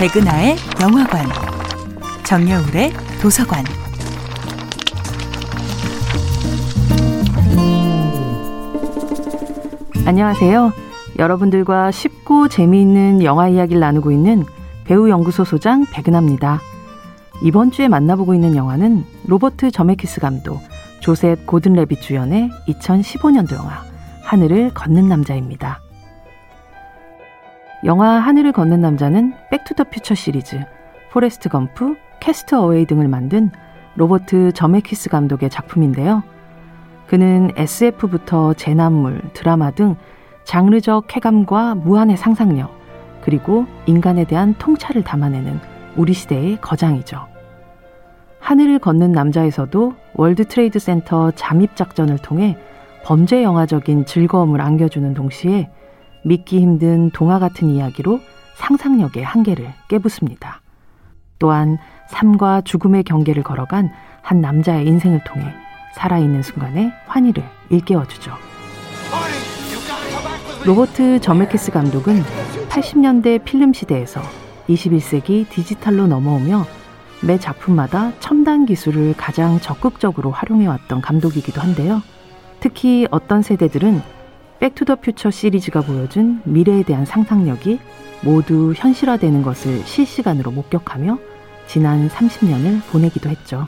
백은하의 영화관, 정여울의 도서관. 안녕하세요. 여러분들과 쉽고 재미있는 영화 이야기를 나누고 있는 배우 연구소 소장 백은하입니다. 이번 주에 만나보고 있는 영화는 로버트 저메키스 감독, 조셉 고든 레빗 주연의 2015년도 영화 하늘을 걷는 남자입니다. 영화 하늘을 걷는 남자는 백투더퓨처 시리즈, 포레스트 검프, 캐스트 어웨이 등을 만든 로버트 저메키스 감독의 작품인데요. 그는 SF부터 재난물, 드라마 등 장르적 쾌감과 무한의 상상력, 그리고 인간에 대한 통찰을 담아내는 우리 시대의 거장이죠. 하늘을 걷는 남자에서도 월드 트레이드 센터 잠입 작전을 통해 범죄 영화적인 즐거움을 안겨주는 동시에 믿기 힘든 동화 같은 이야기로 상상력의 한계를 깨부숩니다. 또한 삶과 죽음의 경계를 걸어간 한 남자의 인생을 통해 살아있는 순간의 환희를 일깨워주죠. 로버트 저메키스 감독은 80년대 필름 시대에서 21세기 디지털로 넘어오며 매 작품마다 첨단 기술을 가장 적극적으로 활용해왔던 감독이기도 한데요. 특히 어떤 세대들은 백투더퓨처 시리즈가 보여준 미래에 대한 상상력이 모두 현실화되는 것을 실시간으로 목격하며 지난 30년을 보내기도 했죠.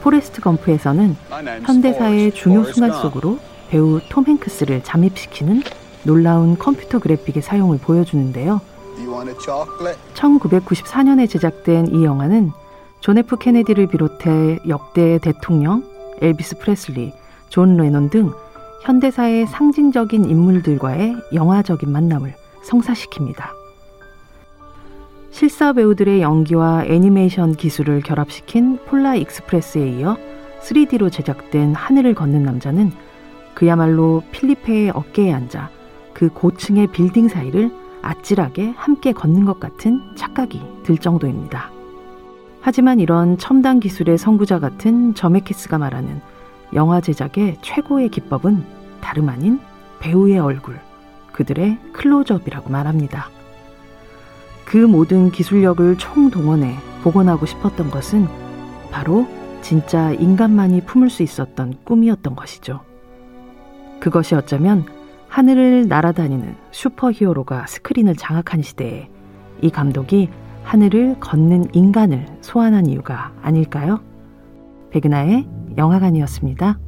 포레스트 검프에서는 현대사의 중요 순간 속으로 배우 톰 행크스를 잠입시키는 놀라운 컴퓨터 그래픽의 사용을 보여주는데요. 1994년에 제작된 이 영화는 존 F 케네디를 비롯해 역대 대통령, 엘비스 프레슬리, 존 레논 등 현대사의 상징적인 인물들과의 영화적인 만남을 성사시킵니다. 실사 배우들의 연기와 애니메이션 기술을 결합시킨 폴라 익스프레스에 이어 3D로 제작된 하늘을 걷는 남자는 그야말로 필리페의 어깨에 앉아 그 고층의 빌딩 사이를 아찔하게 함께 걷는 것 같은 착각이 들 정도입니다. 하지만 이런 첨단 기술의 선구자 같은 저메키스가 말하는 영화 제작의 최고의 기법은 다름 아닌 배우의 얼굴, 그들의 클로즈업이라고 말합니다. 그 모든 기술력을 총동원해 복원하고 싶었던 것은 바로 진짜 인간만이 품을 수 있었던 꿈이었던 것이죠. 그것이 어쩌면 하늘을 날아다니는 슈퍼 히어로가 스크린을 장악한 시대에 이 감독이 하늘을 걷는 인간을 소환한 이유가 아닐까요? 백은하의 영화관이었습니다.